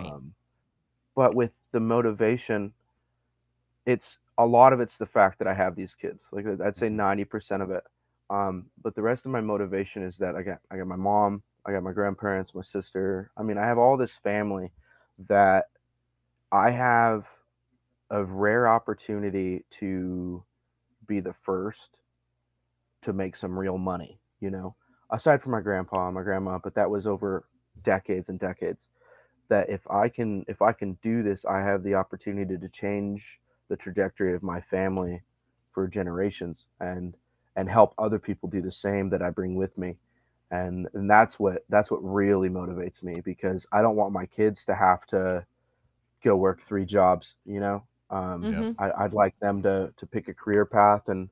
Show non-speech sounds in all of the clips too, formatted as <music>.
Right. Um, but with the motivation, it's a lot of it's the fact that I have these kids. Like I'd say Mhm. ninety percent of it. Um, but the rest of my motivation is that I got I got my mom, I got my grandparents, my sister. I mean, I have all this family that I have a rare opportunity to be the first to make some real money, you know, aside from my grandpa and my grandma, but that was over decades and decades. That if I can if I can do this, I have the opportunity to change the trajectory of my family for generations and and help other people do the same that I bring with me. And and that's what that's what really motivates me because I don't want my kids to have to go work three jobs, you know. Um, Yeah. Mhm. I, I'd like them to to pick a career path and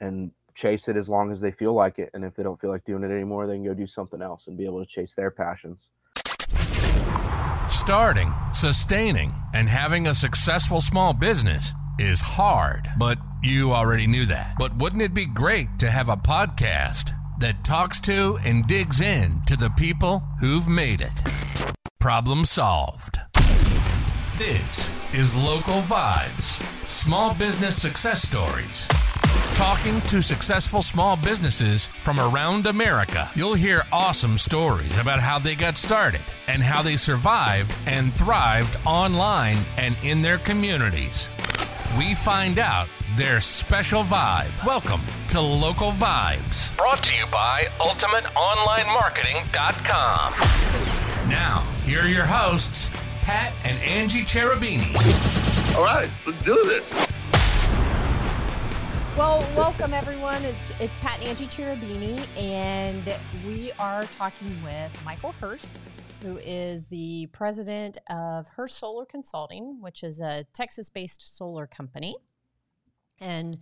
and chase it as long as they feel like it. And if they don't feel like doing it anymore, they can go do something else and be able to chase their passions. Starting, sustaining, and having a successful small business is hard, but you already knew that. But wouldn't it be great to have a podcast that talks to and digs in to the people who've made it? Problem solved. This is Local Vibes Small Business Success Stories. Talking to successful small businesses from around America. You'll hear awesome stories about how they got started and how they survived and thrived online and in their communities. We find out their special vibe. Welcome to Local Vibes. Brought to you by UltimateOnlineMarketing.com. Now, here are your hosts, Pat and Angie Cherubini. All right, let's do this. Well, welcome everyone. It's it's Pat and Angie Cherubini, and we are talking with Michael Hirst, who is the president of Hirst Solar Consulting, which is a Texas-based solar company. And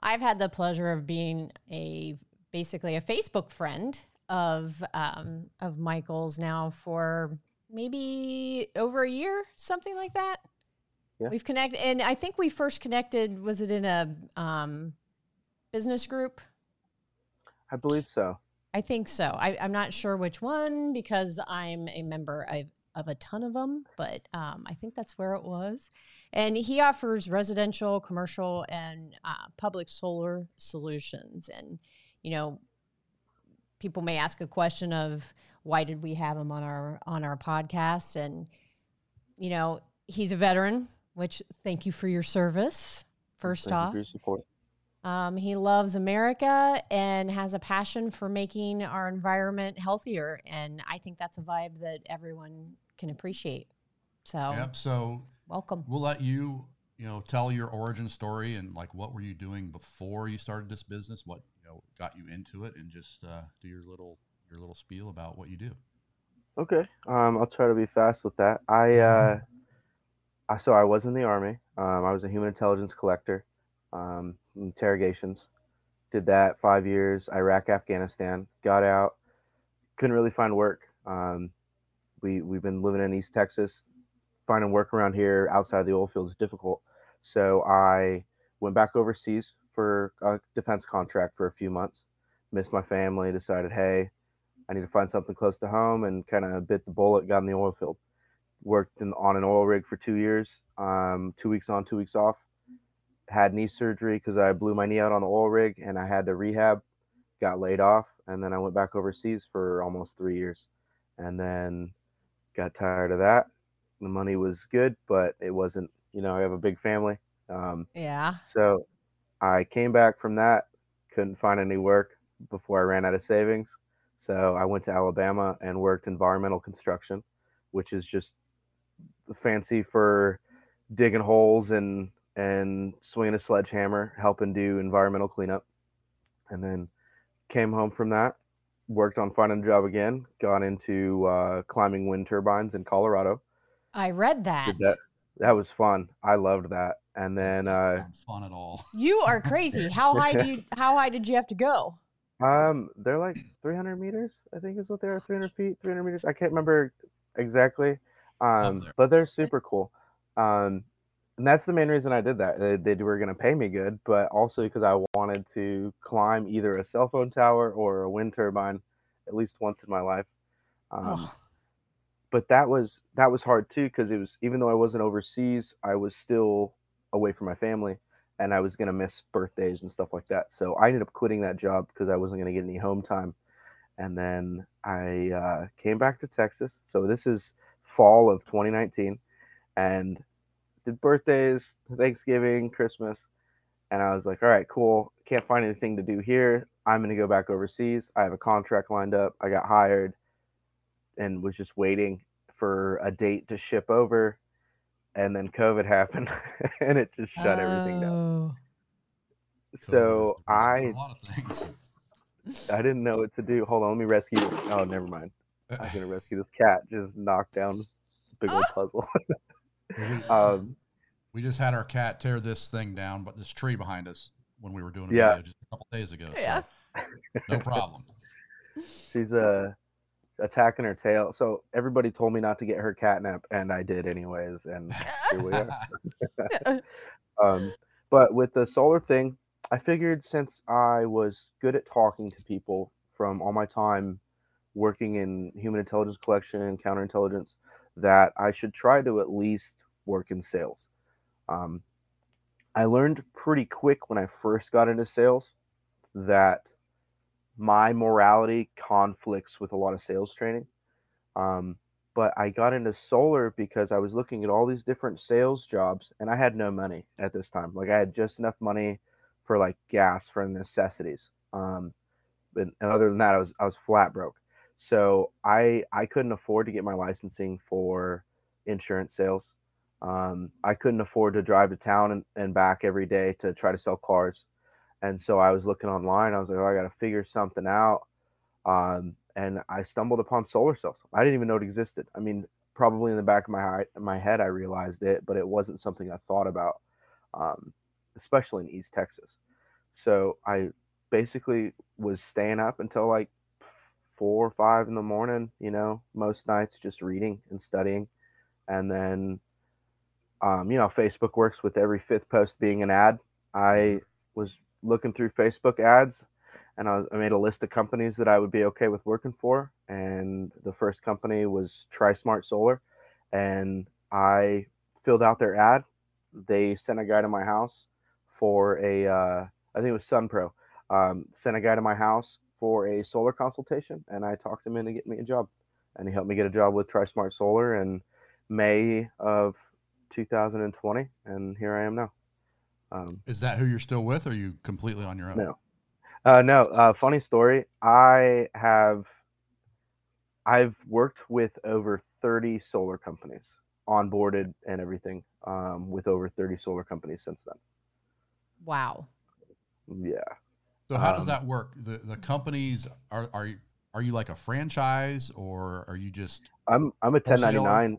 I've had the pleasure of being a basically a Facebook friend of um, of Michael's now for maybe over a year, something like that. Yeah. We've connected, and I think we first connected. Was it in a um, business group? I believe so. I think so. I, I'm not sure which one because I'm a member of, of a ton of them, but um, I think that's where it was. And he offers residential, commercial, and uh, public solar solutions. And, you know, people may ask a question of why did we have him on our on our podcast? And, you know, he's a veteran, which thank you for your service. First Thank you off, for your support. um, he loves America and has a passion for making our environment healthier. And I think that's a vibe that everyone can appreciate. So, Yep. So welcome. we'll let you, you know, tell your origin story and like what were you doing before you started this business? What you know got you into it, and just uh, do your little your little spiel about what you do. Okay. Um, I'll try to be fast with that. I, <laughs> uh, I so I was in the army. Um, I was a human intelligence collector, um, interrogations. Did that five years. Iraq, Afghanistan. Got out. Couldn't really find work. Um, we we've been living in East Texas. Finding work around here outside the oil field is difficult. So I went back overseas for a defense contract for a few months. Missed my family. Decided, hey, I need to find something close to home and kind of bit the bullet, got in the oil field. Worked in, on an oil rig for two years, um, two weeks on, two weeks off. Had knee surgery because I blew my knee out on the oil rig and I had to rehab. Got laid off and then I went back overseas for almost three years, and then got tired of that. The money was good, but it wasn't. You know, I have a big family, um, Yeah. so I came back from that, couldn't find any work before I ran out of savings. So I went to Alabama and worked environmental construction, which is just fancy for digging holes and and swinging a sledgehammer, helping do environmental cleanup. And then came home from that, worked on finding a job again, got into uh, climbing wind turbines in Colorado. I read that. That. That was fun. I loved that. And then uh, fun at all. You are crazy. <laughs> How high do you how high did you have to go? Um, they're like 300 meters, I think is what they are. 300 feet, 300 meters. I can't remember exactly. Um, but they're super cool. Um, and that's the main reason I did that. They, they were going to pay me good, but also because I wanted to climb either a cell phone tower or a wind turbine at least once in my life. Um, but that was that was hard too because it was even though I wasn't overseas, I was still away from my family, and I was gonna miss birthdays and stuff like that. So I ended up quitting that job because I wasn't gonna get any home time, and then I uh, came back to Texas. So this is fall of 2019, and did birthdays, Thanksgiving, Christmas, and I was like, all right, cool. Can't find anything to do here. I'm gonna go back overseas. I have a contract lined up. I got hired and was just waiting for a date to ship over and then covid <laughs> happened and it just shut everything down Oh. so COVID is the reason for i a lot of things. i didn't know what to do hold on let me rescue oh never mind i'm <laughs> gonna rescue this cat just knock down a big old puzzle <laughs> we, um we just had our cat tear this thing down, but this tree behind us when we were doing a Yeah. video just a couple days ago. Yeah. So no problem. <laughs> she's uh attacking her tail so everybody told me not to get her catnip and i did anyways and here we are um, but with the solar thing, I figured since I was good at talking to people from all my time working in human intelligence collection and counterintelligence, that I should try to at least work in sales. Um, I learned pretty quick when I first got into sales that my morality conflicts with a lot of sales training. Um, but I got into solar because I was looking at all these different sales jobs and I had no money at this time. Like I had just enough money for like gas for necessities. Um, but other than that, I was I was flat broke. So I I couldn't afford to get my licensing for insurance sales. Um, I couldn't afford to drive to town and, and back every day to try to sell cars. And so I was looking online. I was like, oh, I got to figure something out. Um, and I stumbled upon solar cells. I didn't even know it existed. I mean, probably in the back of my my head, I realized it, but it wasn't something I thought about, um, especially in East Texas. So I basically was staying up until like four or five in the morning. You know, most nights just reading and studying, and then, um, you know, Facebook works with every fifth post being an ad. I was looking through Facebook ads and I, was, I made a list of companies that I would be okay with working for. And the first company was TriSmart Solar, and I filled out their ad. They sent a guy to my house for a, uh, I think it was SunPro, um, sent a guy to my house for a solar consultation, and I talked him into getting me a job, and he helped me get a job with TriSmart Solar in May of 2020, and here I am now. Um, Is that who you're still with, or are you completely on your own? No. Uh, no, uh, funny story. I have, I've worked with over 30 solar companies, onboarded and everything, um, with over 30 solar companies since then. Wow. Yeah. So how does Um, that work? The the companies are are you, are you like a franchise, or are you just I'm, I'm a Wholesaler? 1099.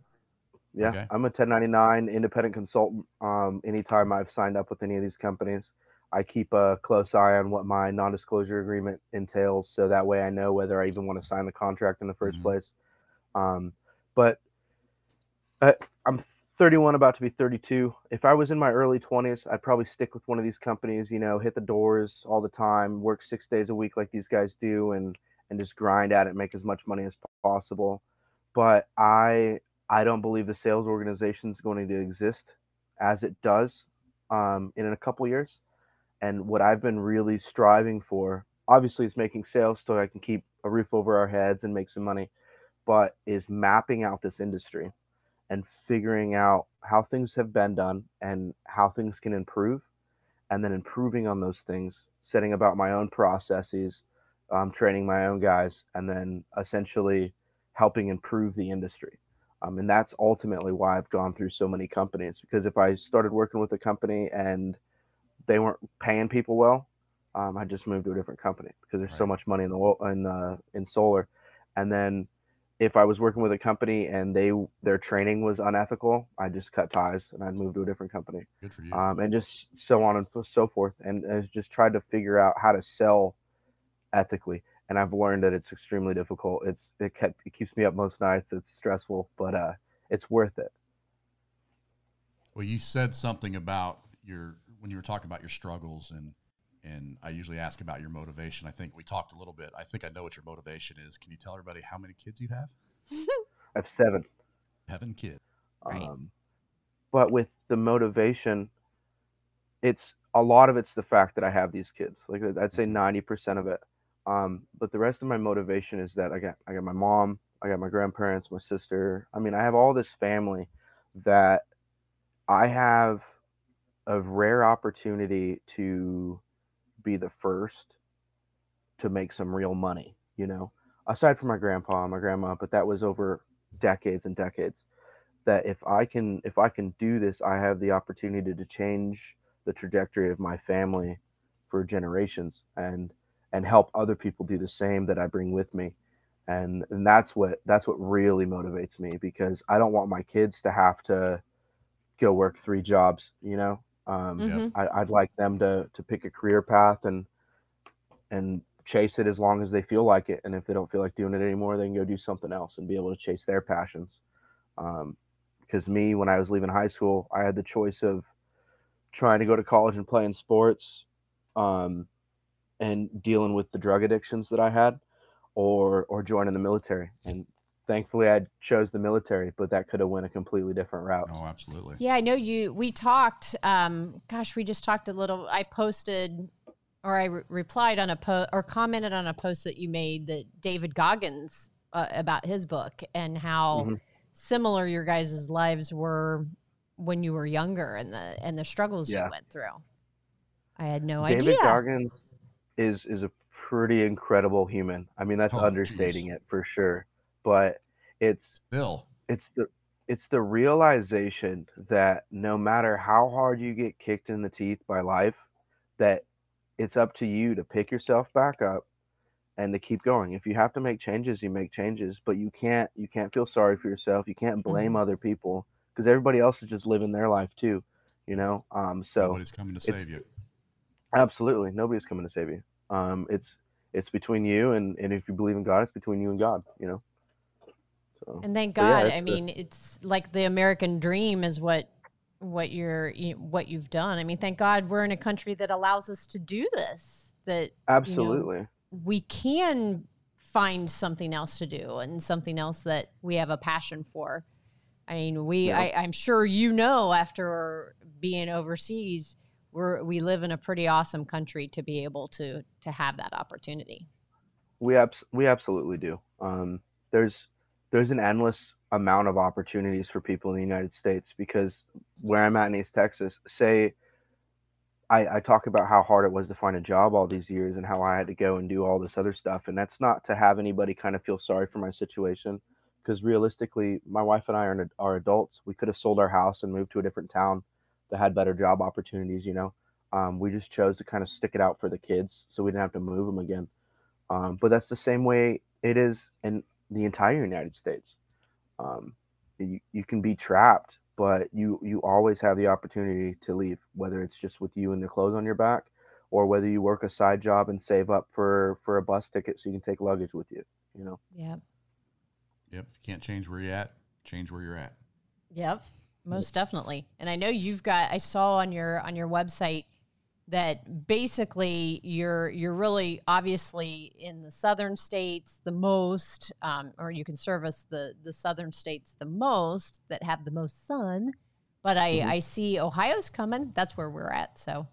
Yeah. Okay. I'm a 1099 independent consultant. Um, anytime I've signed up with any of these companies, I keep a close eye on what my non-disclosure agreement entails, so that way I know whether I even want to sign the contract in the 1st Mhm. place. Um, but uh, I'm 31, about to be 32. If I was in my early 20s, I'd probably stick with one of these companies. You know, hit the doors all the time, work six days a week like these guys do, and and just grind at it, make as much money as possible. But I I don't believe the sales organization is going to exist as it does um, in a couple years. And what I've been really striving for, obviously, is making sales so I can keep a roof over our heads and make some money, but is mapping out this industry and figuring out how things have been done and how things can improve, and then improving on those things, setting about my own processes, um, training my own guys, and then essentially helping improve the industry. Um, and that's ultimately why I've gone through so many companies. Because if I started working with a company and they weren't paying people well, um, I just moved to a different company because there's so much money in the in the in solar. And then if I was working with a company and they their training was unethical, I just cut ties and I'd move to a different company good for you? um, and just so on and so forth. And just tried to figure out how to sell ethically. And I've learned that it's extremely difficult. It's it kept it keeps me up most nights. It's stressful, but uh, it's worth it. Well, you said something about your when you were talking about your struggles and and I usually ask about your motivation. I think we talked a little bit. I think I know what your motivation is. Can you tell everybody how many kids you have? <laughs> I have seven. Seven kids. Right. Um, but with the motivation, it's a lot of it's the fact that I have these kids. Like I'd say Mhm. ninety percent of it. Um, but the rest of my motivation is that I got I got my mom, I got my grandparents, my sister. I mean, I have all this family that I have a rare opportunity to be the first to make some real money, you know, aside from my grandpa and my grandma, but that was over decades and decades. That if I can if I can do this, I have the opportunity to change the trajectory of my family for generations and and help other people do the same that I bring with me. And and that's what that's what really motivates me because I don't want my kids to have to go work three jobs, you know. Um, Mhm. I, I'd like them to to pick a career path and and chase it as long as they feel like it. And if they don't feel like doing it anymore, they can go do something else and be able to chase their passions. Um, because me, when I was leaving high school, I had the choice of trying to go to college and playing sports, um, and dealing with the drug addictions that I had, or or joining the military. And thankfully, I chose the military, but that could have went a completely different route. Oh, absolutely. Yeah, I know you. We talked. Um, gosh, we just talked a little. I posted, or I re- replied on a post, or commented on a post that you made that David Goggins uh, about his book and how Mhm. similar your guys' lives were when you were younger and the and the struggles Yeah. you went through. I had no David idea. David Goggins is is a pretty incredible human. I mean, that's Oh, understating geez. it for sure. But it's Still, it's the it's the realization that no matter how hard you get kicked in the teeth by life, that it's up to you to pick yourself back up and to keep going. If you have to make changes, you make changes, but you can't you can't feel sorry for yourself. You can't blame other people because everybody else is just living their life too, you know? Um so nobody's coming to save you. Absolutely, nobody's coming to save you. Um, it's it's between you and and if you believe in God, it's between you and God. You know. So And thank yeah, God. it's I the- mean, it's like the American dream is what what you're you, what you've done. I mean, thank God we're in a country that allows us to do this. That absolutely, we can find something else to do and something else that we have a passion for. I mean, we Yeah. I, I'm sure you know after being overseas, we're we live in a pretty awesome country to be able to to have that opportunity. we abs- we absolutely do. Um, there's there's an endless amount of opportunities for people in the United States because where I'm at in East Texas, say. I, I talk about how hard it was to find a job all these years and how I had to go and do all this other stuff. And that's not to have anybody kind of feel sorry for my situation because realistically, my wife and I are, are adults. We could have sold our house and moved to a different town that had better job opportunities, you know. Um, we just chose to kind of stick it out for the kids so we didn't have to move them again. Um, but that's the same way it is in the entire United States. Um, you, you can be trapped, but you you always have the opportunity to leave, whether it's just with you and the clothes on your back, or whether you work a side job and save up for for a bus ticket so you can take luggage with you. You know. Yeah. Yep. If you can't change where you're at, change where you're at. Yep, most definitely. And I know you've got. I saw on your on your website that basically you're you're really obviously in the southern states the most, um, or you can service the the southern states the most that have the most sun. But I Mhm. I see Ohio's coming. That's where we're at. So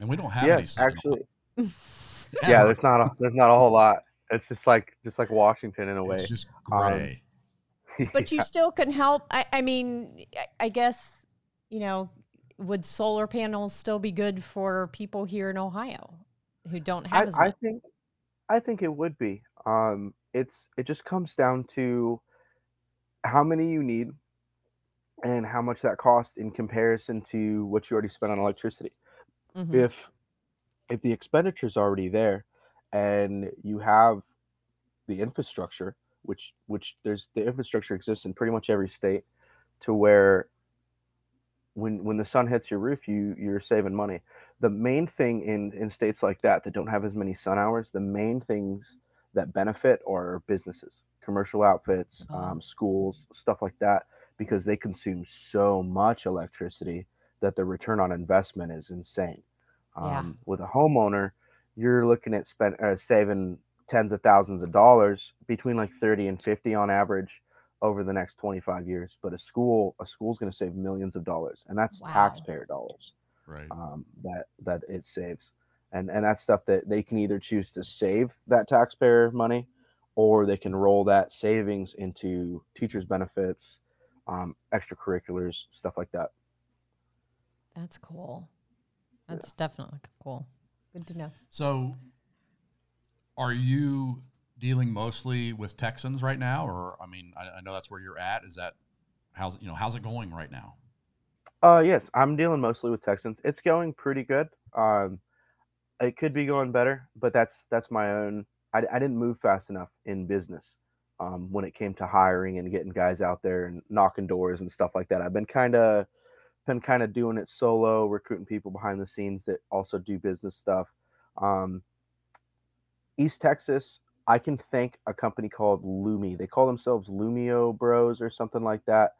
And we don't have yeah, any sun actually, Ohio. <laughs> yeah. There's not a there's not a whole lot. It's just like just like Washington in a way. It's just Um, gray. but you <laughs> still can help. I, I mean, I, I guess you know, would solar panels still be good for people here in Ohio who don't have I, as I think I think it would be. Um, it's it just comes down to how many you need and how much that costs in comparison to what you already spent on electricity. Mhm. If if the expenditure is already there and you have the infrastructure, which which there's the infrastructure exists in pretty much every state, to where when when the sun hits your roof, you you're saving money. The main thing in in states like that that don't have as many sun hours, the main things that benefit are businesses, commercial outfits, Oh. um, schools, stuff like that, because they consume so much electricity that the return on investment is insane. Yeah. Um, With a homeowner, you're looking at spend uh, saving tens of thousands of dollars between like 30 and 50 on average over the next 25 years. But a school, a school's going to save millions of dollars, and that's Wow. taxpayer dollars Right. um, that that it saves, and and that's stuff that they can either choose to save that taxpayer money, or they can roll that savings into teachers' benefits, um, extracurriculars, stuff like that. That's cool. That's definitely cool. Good to know. So, are you dealing mostly with Texans right now, or I mean, I, I know that's where you're at. Is that how's you know how's it going right now? Uh, yes, I'm dealing mostly with Texans. It's going pretty good. Um, it could be going better, but that's that's my own. I, I didn't move fast enough in business um, when it came to hiring and getting guys out there and knocking doors and stuff like that. I've been kind of been kind of doing it solo, recruiting people behind the scenes that also do business stuff. Um, East Texas, I can thank a company called Lumi. They call themselves Lumio Bros or something like that.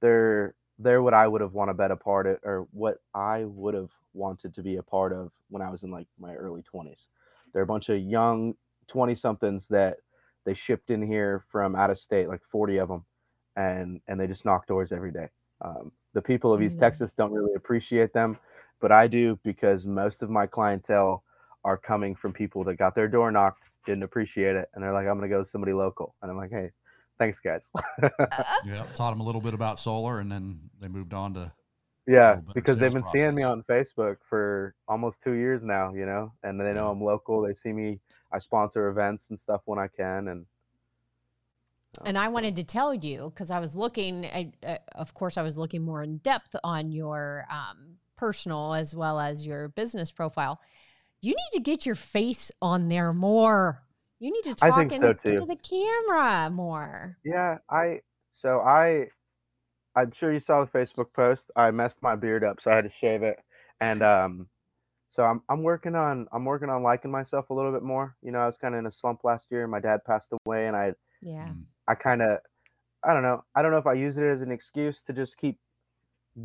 They're they're what I would have want to bet a part of, or what I would have wanted to be a part of when I was in like my early 20s. They're a bunch of young 20 somethings that they shipped in here from out of state, like 40 of them, and and they just knock doors every day. Um, the people of East Mm. Texas don't really appreciate them, but I do because most of my clientele are coming from people that got their door knocked, didn't appreciate it, and they're like, "I'm gonna go with somebody local," and I'm like, "Hey, thanks, guys." <laughs> Yeah, taught them a little bit about solar, and then they moved on to Yeah, because they've sales been seeing me on Facebook for almost two years now, you know, and they know Yeah. I'm local. They see me. I sponsor events and stuff when I can, and And I wanted to tell you because I was looking, I, uh, of course, I was looking more in depth on your um, personal as well as your business profile. You need to get your face on there more. You need to I talk think in- so, too. into the camera more. yeah, I. So I, I'm sure you saw the Facebook post. I messed my beard up, so I had to shave it, and um, so I'm I'm working on I'm working on liking myself a little bit more. You know, I was kind of in a slump last year. My dad passed away, and I Yeah. mm, I kind of, I don't know. I don't know if I use it as an excuse to just keep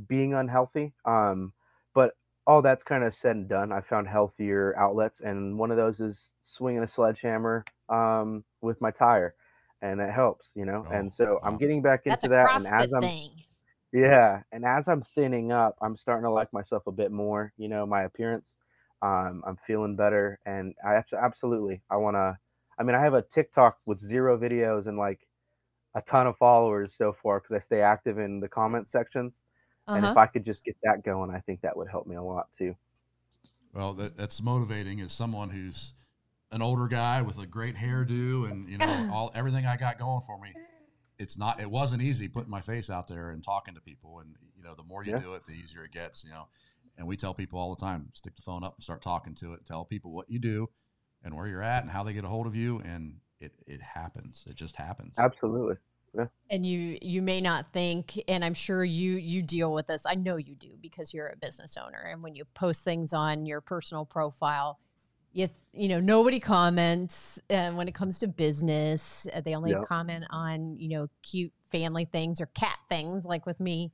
being unhealthy. Um, but all that's kind of said and done. I found healthier outlets, and one of those is swinging a sledgehammer um, with my tire, and it helps, you know. Oh, and so I'm getting back That's into a that, and as CrossFit I'm thing. yeah, and as I'm thinning up, I'm starting to like myself a bit more. You know, my appearance. Um, I'm feeling better, and I absolutely I want to. I mean, I have a TikTok with zero videos and like a ton of followers so far because I stay active in the comment sections. And Uh-huh. if I could just get that going, I think that would help me a lot too. Well, that, that's motivating as someone who's an older guy with a great hairdo and you know <laughs> all everything I got going for me. It's not. It wasn't easy putting my face out there and talking to people. And you know, the more you Yeah. do it, the easier it gets. You know, and we tell people all the time: stick the phone up and start talking to it. Tell people what you do and where you're at and how they get a hold of you. And it it happens. It just happens. Absolutely. And you you may not think and i'm sure you you deal with this i know you do because you're a business owner and when you post things on your personal profile you th- you know nobody comments and when it comes to business uh, they only Yep. comment on you know cute family things or cat things like with me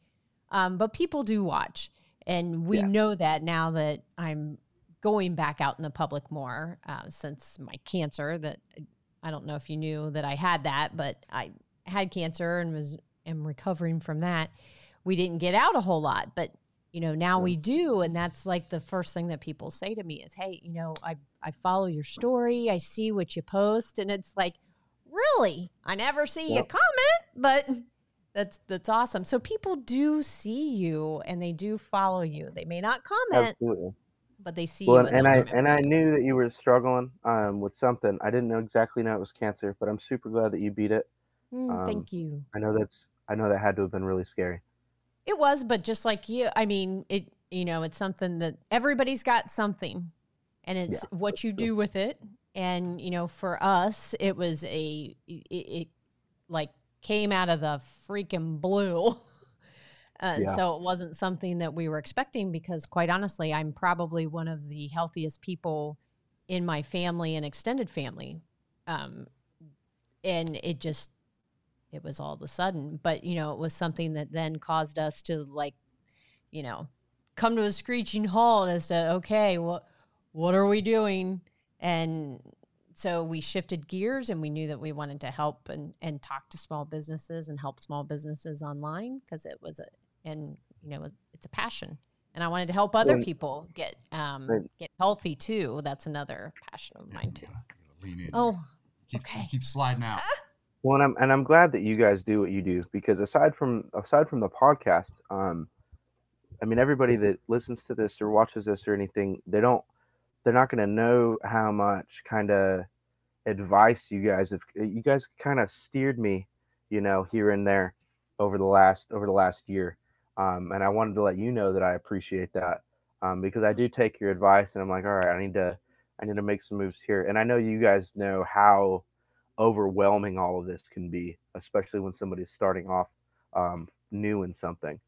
um, but people do watch and we Yeah. know that now that i'm going back out in the public more uh, since my cancer that i don't know if you knew that i had that but i had cancer and was am recovering from that we didn't get out a whole lot. But you know now Yeah. we do. And that's like the first thing that people say to me is hey you know i i follow your story. I see what you post. And it's like really? I never see you comment but that's that's awesome. So people do see you and they do follow you. They may not comment Absolutely. but they see Well, you and, and I and I knew that you were struggling um, with something. I didn't know exactly know it was cancer, but I'm super glad that you beat it. Mm, um, thank you I know that's I know that had to have been really scary. It was, but just like you, I mean, it you know, it's something that everybody's got something, and it's what you do with it. And you know, for us, it was a it, it like came out of the freaking blue. <laughs> Uh, Yeah. So it wasn't something that we were expecting because, quite honestly, I'm probably one of the healthiest people in my family and extended family. Um, and it just it was all of a sudden but you know it was something that then caused us to like you know come to a screeching halt as to okay what what are we doing and so we shifted gears and we knew that we wanted to help and, and talk to small businesses and help small businesses online because it was a and you know it's a passion and I wanted to help other people get um, get healthy too. That's another passion of mine too. lean in. Oh, keep, okay. keep sliding out. <laughs> Well, and I'm and I'm glad that you guys do what you do because aside from aside from the podcast, um, I mean everybody that listens to this or watches this or anything, they don't they're not going to know how much kind of advice you guys have. You guys kind of steered me, you know, here and there over the last over the last year, um, and I wanted to let you know that I appreciate that um, because I do take your advice and I'm like, all right, I need to I need to make some moves here, and I know you guys know how overwhelming all of this can be, especially when somebody's starting off um, new in something.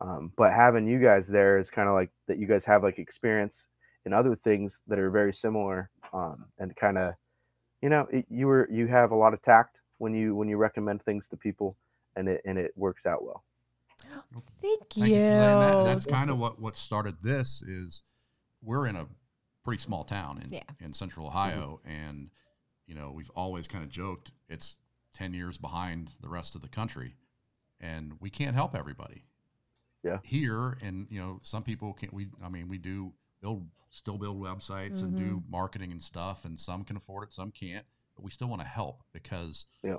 Um, but having you guys there is kind of like that. You guys have like experience in other things that are very similar, um, and kind of, you know, it, you were you have a lot of tact when you when you recommend things to people, and it and it works out well. <gasps> thank you. Thank you that. That's kind of what what started this is we're in a pretty small town in Yeah. in central Ohio and you know, we've always kind of joked it's 10 years behind the rest of the country and we can't help everybody. Yeah. Here and you know, some people can't we I mean, we do build still build websites and do mm-hmm. marketing and stuff and some can afford it, some can't, but we still want to help because Yeah.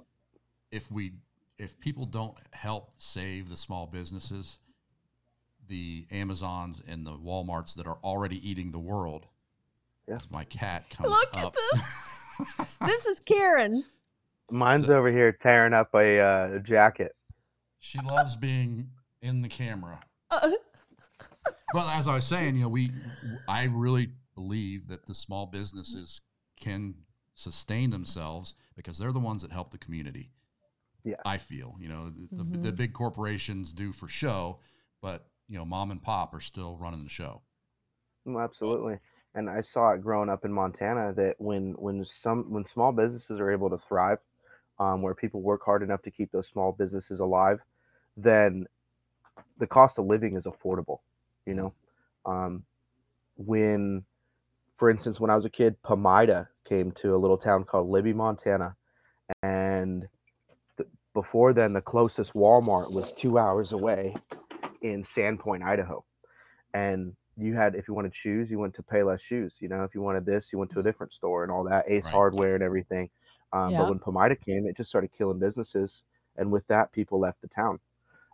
if we if people don't help save the small businesses, the Amazons and the WalMarts that are already eating the world. Yeah. as My cat comes Look at up. <laughs> this is Karen. Mine's So- over here tearing up a uh, jacket. she loves being in the camera. Uh, <laughs> Well, as I was saying, you know, we I really believe that the small businesses can sustain themselves because they're the ones that help the community. Yeah. I feel, you know, the, the, Mhm. the big corporations do for show, but you know, mom and pop are still running the show. Absolutely. And I saw it growing up in Montana that when when some when small businesses are able to thrive, um, where people work hard enough to keep those small businesses alive, then the cost of living is affordable. You know, um, when, for instance, when I was a kid, Pamida came to a little town called Libby, Montana, and before then, the closest Walmart was two hours away in Sandpoint, Idaho, and you had if you wanted shoes, you went to Payless Shoes. You know, if you wanted this, you went to a different store and all that, Ace Right. Hardware and everything. Um, Yeah. But when Pamida came, it just started killing businesses, and with that, people left the town.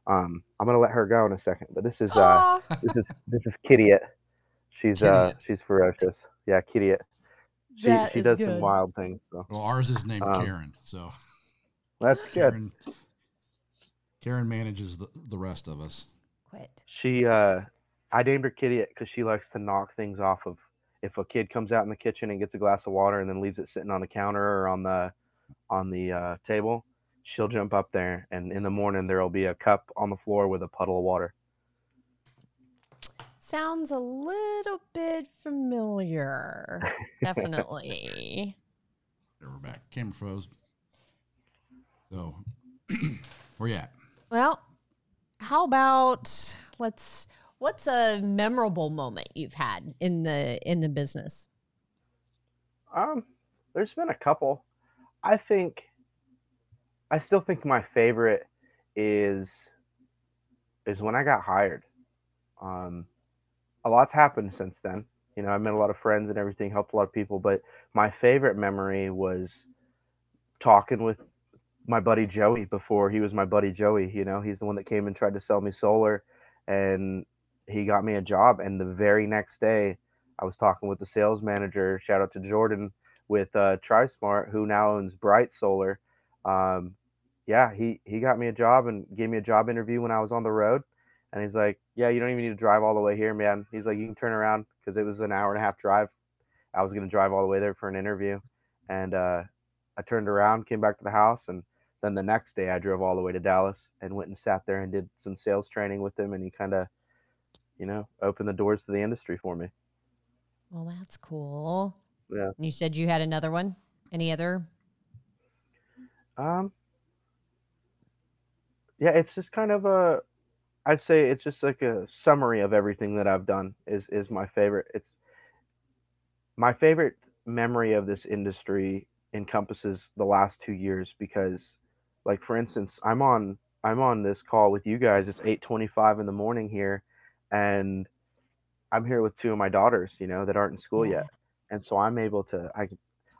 Um, I'm gonna let her go in a second, but this is uh, aw. this is this is Kittyet. She's uh, Kittyet. she's ferocious. Yeah, Kittyet. She That she is does good. some wild things. So Well, ours is named Um, Karen, so that's <laughs> good. Karen, Karen manages the, the rest of us. Quit. She uh, I named her Kitty because she likes to knock things off of. If a kid comes out in the kitchen and gets a glass of water and then leaves it sitting on the counter or on the on the uh, table, she'll jump up there and in the morning there will be a cup on the floor with a puddle of water. Sounds a little bit familiar. Definitely. <laughs> There we're back. Camera froze. So, <clears throat> where you at? well, how about let's what's a memorable moment you've had in the in the business? Um, there's been a couple. I think I still think my favorite is is when I got hired. Um, a lot's happened since then. You know, I met a lot of friends and everything, helped a lot of people, but my favorite memory was talking with my buddy Joey before he was my buddy Joey. You know, he's the one that came and tried to sell me solar, and he got me a job. And the very next day, I was talking with the sales manager. Shout out to Jordan with uh, TriSmart, who now owns Bright Solar. Um, yeah, he he got me a job and gave me a job interview when I was on the road. And he's like, "Yeah, you don't even need to drive all the way here, man." He's like, "You can turn around because it was an hour and a half drive. I was gonna drive all the way there for an interview, and uh, I turned around, came back to the house, and then the next day I drove all the way to Dallas and went and sat there and did some sales training with him, and he kind of, you know, opened the doors to the industry for me. Well, that's cool. Yeah. You said you had another one. Any other? Um, yeah, it's just kind of a, I'd say it's just like a summary of everything that I've done is is my favorite. It's my favorite memory of this industry encompasses the last two years because like for instance i'm on i'm on this call with you guys it's 8.25 in the morning here and i'm here with two of my daughters you know that aren't in school yet. And so i'm able to i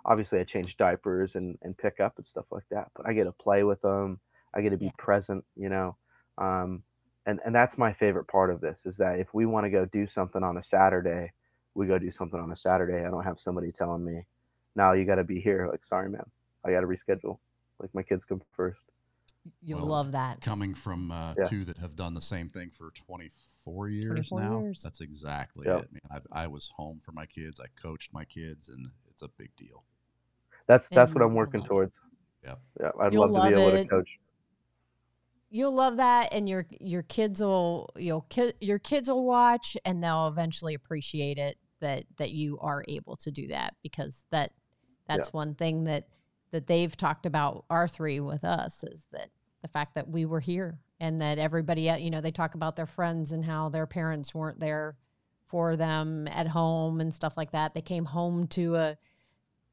obviously i change diapers and and pick up and stuff like that but i get to play with them. I get to be Yeah. present you know um and and that's my favorite part of this is that if we want to go do something on a saturday we go do something on a saturday. I don't have somebody telling me now you got to be here. Like sorry man i got to reschedule. Like my kids come first You'll Well, love that. Coming from uh, Yeah. two that have done the same thing for 24 years 24 now, years. that's exactly Yep. it, man. I've, I was home for my kids. I coached my kids, and it's a big deal. that's that's what i'm working towards Yep. yeah i'd You'll love to be love able to coach You'll love that, and your your kids will you'll ki- your kids will watch, and they'll eventually appreciate it that that you are able to do that because that that's one thing that that they've talked about our three with us is that the fact that we were here and that everybody uh, you know they talk about their friends and how their parents weren't there for them at home and stuff like that. They came home to a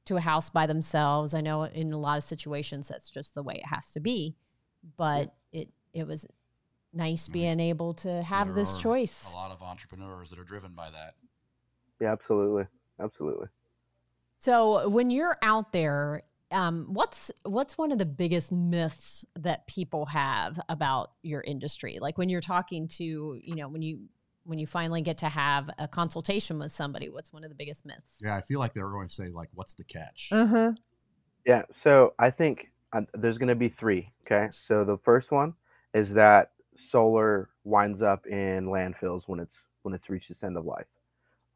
to a house by themselves. I know in a lot of situations that's just the way it has to be but it it was nice Right. being able to have There this are choice. A lot of entrepreneurs that are driven by that. yeah absolutely. Absolutely. So when you're out there, um, what's what's one of the biggest myths that people have about your industry? Like when you're talking to, you know, when you when you finally get to have a consultation with somebody, what's one of the biggest myths? Yeah, I feel like they were going to say like, "What's the catch?" Uh-huh. Yeah, so I think uh, there's going to be three. Okay, so the first one is that solar winds up in landfills when it's when it's reached its end of life.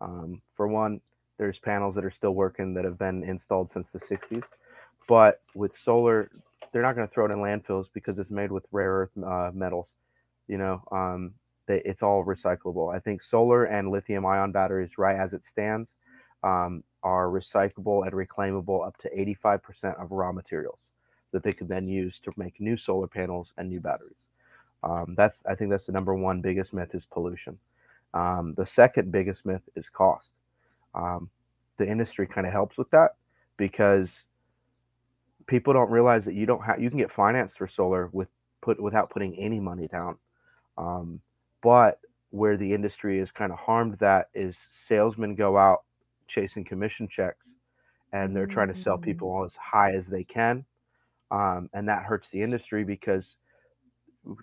Um, for one, there's panels that are still working that have been installed since the 60s, but with solar, they're not going to throw it in landfills because it's made with rare earth uh, metals. You know, um, they, it's all recyclable. I think solar and lithium ion batteries, right as it stands, um, are recyclable and reclaimable up to 85% of raw materials that they could then use to make new solar panels and new batteries. Um, that's I think that's the number one biggest myth is pollution. Um, the second biggest myth is cost. Um, the industry kind of helps with that because people don't realize that you don't have you can get financed for solar with put without putting any money down. Um, but where the industry is kind of harmed that is salesmen go out chasing commission checks and they're trying to sell Mm. people as high as they can um, and that hurts the industry because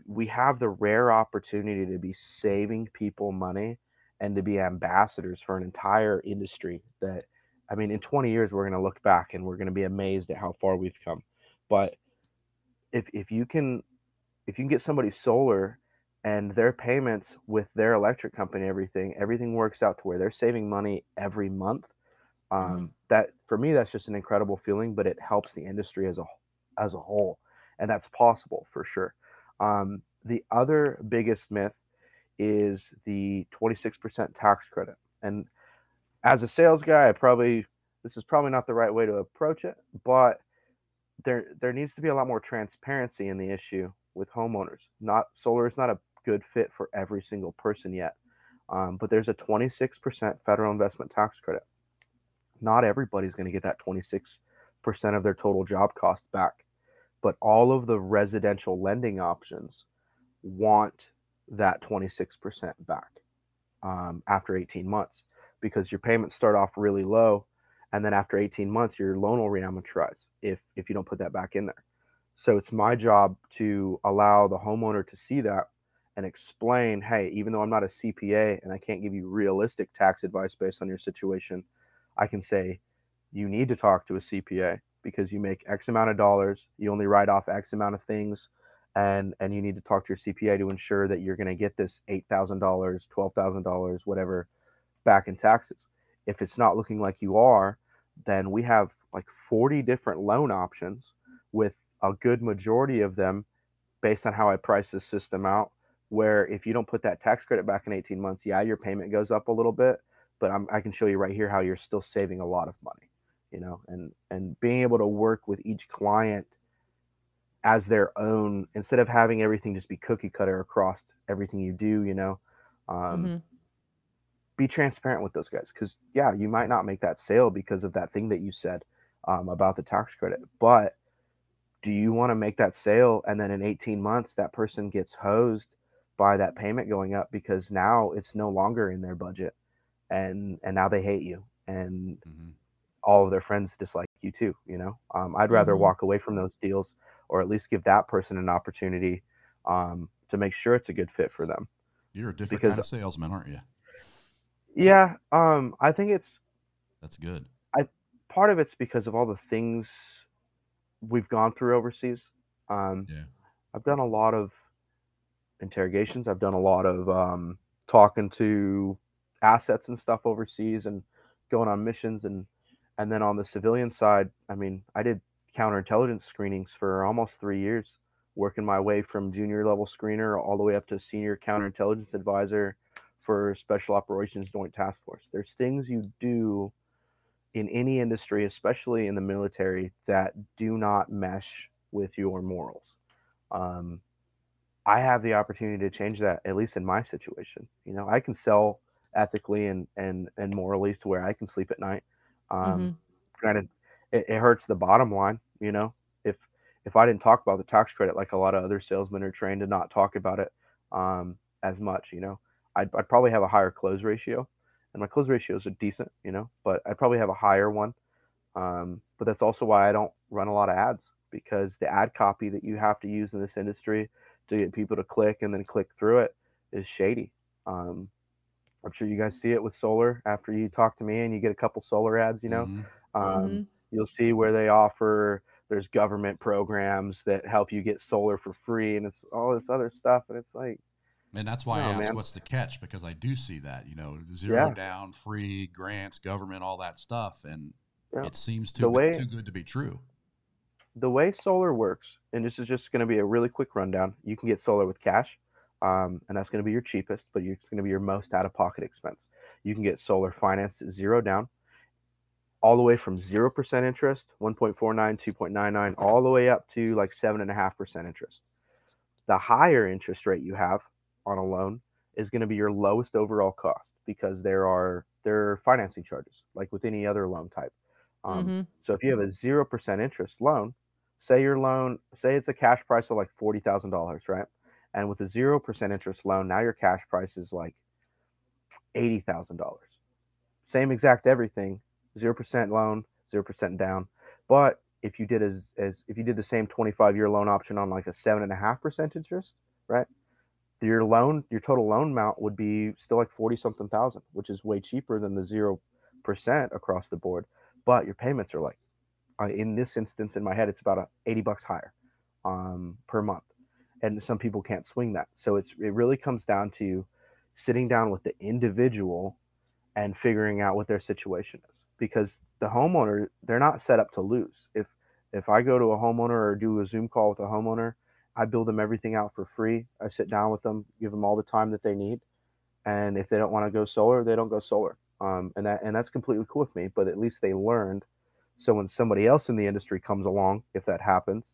we have the rare opportunity to be saving people money and to be ambassadors for an entire industry that i mean in 20 years we're going to look back and we're going to be amazed at how far we've come. But if if you can if you can get somebody solar and their payments with their electric company everything everything works out to where they're saving money every month um, that for me that's just an incredible feeling but it helps the industry as a as a whole and that's possible for sure. Um, the other biggest myth is the 26% tax credit and as a sales guy i probably this is probably not the right way to approach it but there there needs to be a lot more transparency in the issue with homeowners not solar is not a good fit for every single person yet um, but there's a 26% federal investment tax credit not everybody's going to get that 26% of their total job cost back. But all of the residential lending options want that 26% back um, after 18 months because your payments start off really low. And then after 18 months, your loan will reamortize if, if you don't put that back in there. So it's my job to allow the homeowner to see that and explain hey, even though I'm not a CPA and I can't give you realistic tax advice based on your situation, I can say you need to talk to a CPA because you make X amount of dollars, you only write off X amount of things, and and you need to talk to your CPA to ensure that you're going to get this eight thousand dollars, twelve thousand dollars, whatever, back in taxes. If it's not looking like you are, then we have like 40 different loan options with a good majority of them based on how I price this system out. Where if you don't put that tax credit back in 18 months, yeah, your payment goes up a little bit, but I'm, I can show you right here how you're still saving a lot of money, you know, and and being able to work with each client as their own instead of having everything just be cookie cutter across everything you do, you know. Um, Mhm. Be transparent with those guys because yeah, you might not make that sale because of that thing that you said um, about the tax credit, but do you want to make that sale and then in 18 months that person gets hosed by that payment going up because now it's no longer in their budget and and now they hate you and Mhm. all of their friends dislike you too you know um, i'd rather Mhm. walk away from those deals or at least give that person an opportunity um, to make sure it's a good fit for them You're a different Because- kind of salesman, aren't you? Yeah um, i think it's That's good. I part of it's because of all the things we've gone through overseas. Um, Yeah. I've done a lot of interrogations. I've done a lot of um, talking to assets and stuff overseas, and going on missions, and and then on the civilian side, I mean, I did counterintelligence screenings for almost three years, working my way from junior level screener all the way up to senior counterintelligence advisor for Special Operations Joint Task Force. There's things you do in any industry, especially in the military, that do not mesh with your morals. Um, I have the opportunity to change that, at least in my situation. You know, I can sell ethically and and and morally to where I can sleep at night. Um, Granted, it, it hurts the bottom line. You know, if if I didn't talk about the tax credit like a lot of other salesmen are trained to not talk about it um, as much, you know, I'd, I'd probably have a higher close ratio and my close ratios are decent, you know, but I'd probably have a higher one. Um, but that's also why I don't run a lot of ads because the ad copy that you have to use in this industry to get people to click and then click through it is shady. Um, I'm sure you guys see it with solar after you talk to me and you get a couple solar ads, you know, Mhm. um, Mhm. you'll see where they offer there's government programs that help you get solar for free and it's all this other stuff and it's like And that's why I asked man. what's the catch because I do see that, you know, zero Yeah. down, free grants, government, all that stuff, and Yeah. it seems too good, way- too good to be true. the way solar works, and this is just going to be a really quick rundown. You can get solar with cash, um, and that's going to be your cheapest, but it's going to be your most out of pocket expense. You can get solar financed at zero down, all the way from 0% interest, 1.49, 2.99, all the way up to like 7.5% interest. The higher interest rate you have on a loan is going to be your lowest overall cost because there are there are financing charges like with any other loan type. Um, Mhm. so if you have a zero percent interest loan, say your loan, say it's a cash price of like forty thousand dollars, right? And with a zero percent interest loan, now your cash price is like eighty thousand dollars. Same exact everything, zero percent loan, zero percent down. But if you did as as if you did the same twenty five year loan option on like a seven and a half percent interest, right? Your loan, your total loan amount would be still like forty something thousand, which is way cheaper than the zero percent across the board. But your payments are like uh, in this instance in my head it's about a 80 bucks higher um, per month and some people can't swing that so it's it really comes down to sitting down with the individual and figuring out what their situation is because the homeowner they're not set up to lose if if i go to a homeowner or do a zoom call with a homeowner i build them everything out for free. I sit down with them give them all the time that they need. And if they don't want to go solar they don't go solar. Um, and that and that's completely cool with me but at least they learned. So when somebody else in the industry comes along if that happens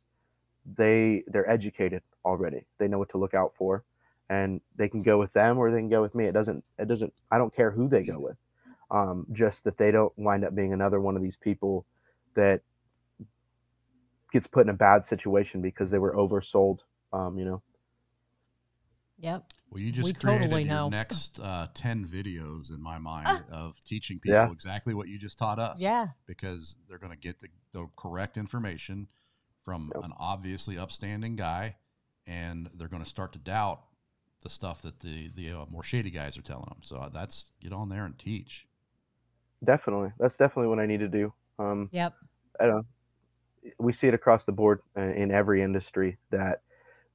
they they're educated already. They know what to look out for. And they can go with them or they can go with me. It doesn't it doesn't i don't care who they go with. Um, just that they don't wind up being another one of these people that gets put in a bad situation because they were oversold um, you know Yep. Well, you just We created totally your know. next uh, 10 videos in my mind of teaching people Yeah. exactly what you just taught us. Yeah. Because they're going to get the, the correct information from Yep. an obviously upstanding guy, and they're going to start to doubt the stuff that the, the uh, more shady guys are telling them. So uh, that's get on there and teach. definitely that's definitely what i need to do um, Yep. I don't. We see it across the board uh, in every industry that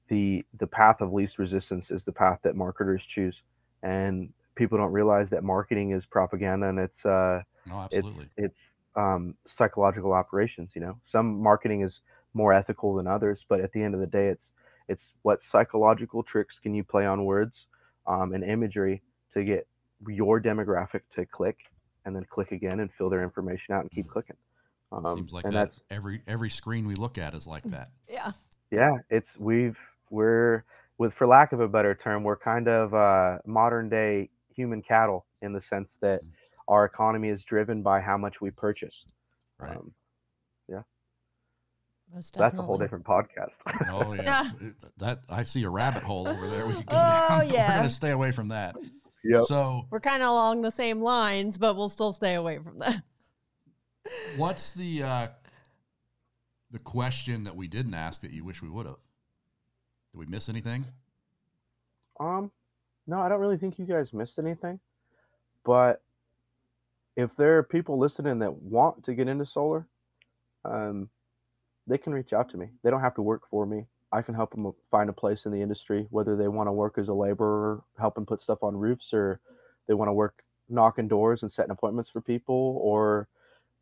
the the path of least resistance is the path that marketers choose, and people don't realize that marketing is propaganda and it's uh No, it's it's um, psychological operations. You know, some marketing is more ethical than others, but at the end of the day, it's it's what psychological tricks can you play on words um, and imagery to get your demographic to click and then click again and fill their information out and keep clicking. Um, Seems like and that that's every every screen we look at is like <laughs> that. Yeah. yeah it's we've we're with for lack of a better term we're kind of uh modern day human cattle in the sense that Mm. our economy is driven by how much we purchase. Right. Um, Most so that's a whole different podcast. <laughs> Oh yeah. Yeah. That I see a rabbit hole over there. We <laughs> could go Oh, down. yeah. We're gonna stay away from that. yep. So We're kind of along the same lines, but we'll still stay away from that. What's the uh the question that we didn't ask that you wish we would have? Did we miss anything? Um, no, I don't really think you guys missed anything. But if there are people listening that want to get into solar, um, they can reach out to me. They don't have to work for me. I can help them find a place in the industry, whether they want to work as a laborer, helping put stuff on roofs, or they want to work knocking doors and setting appointments for people, or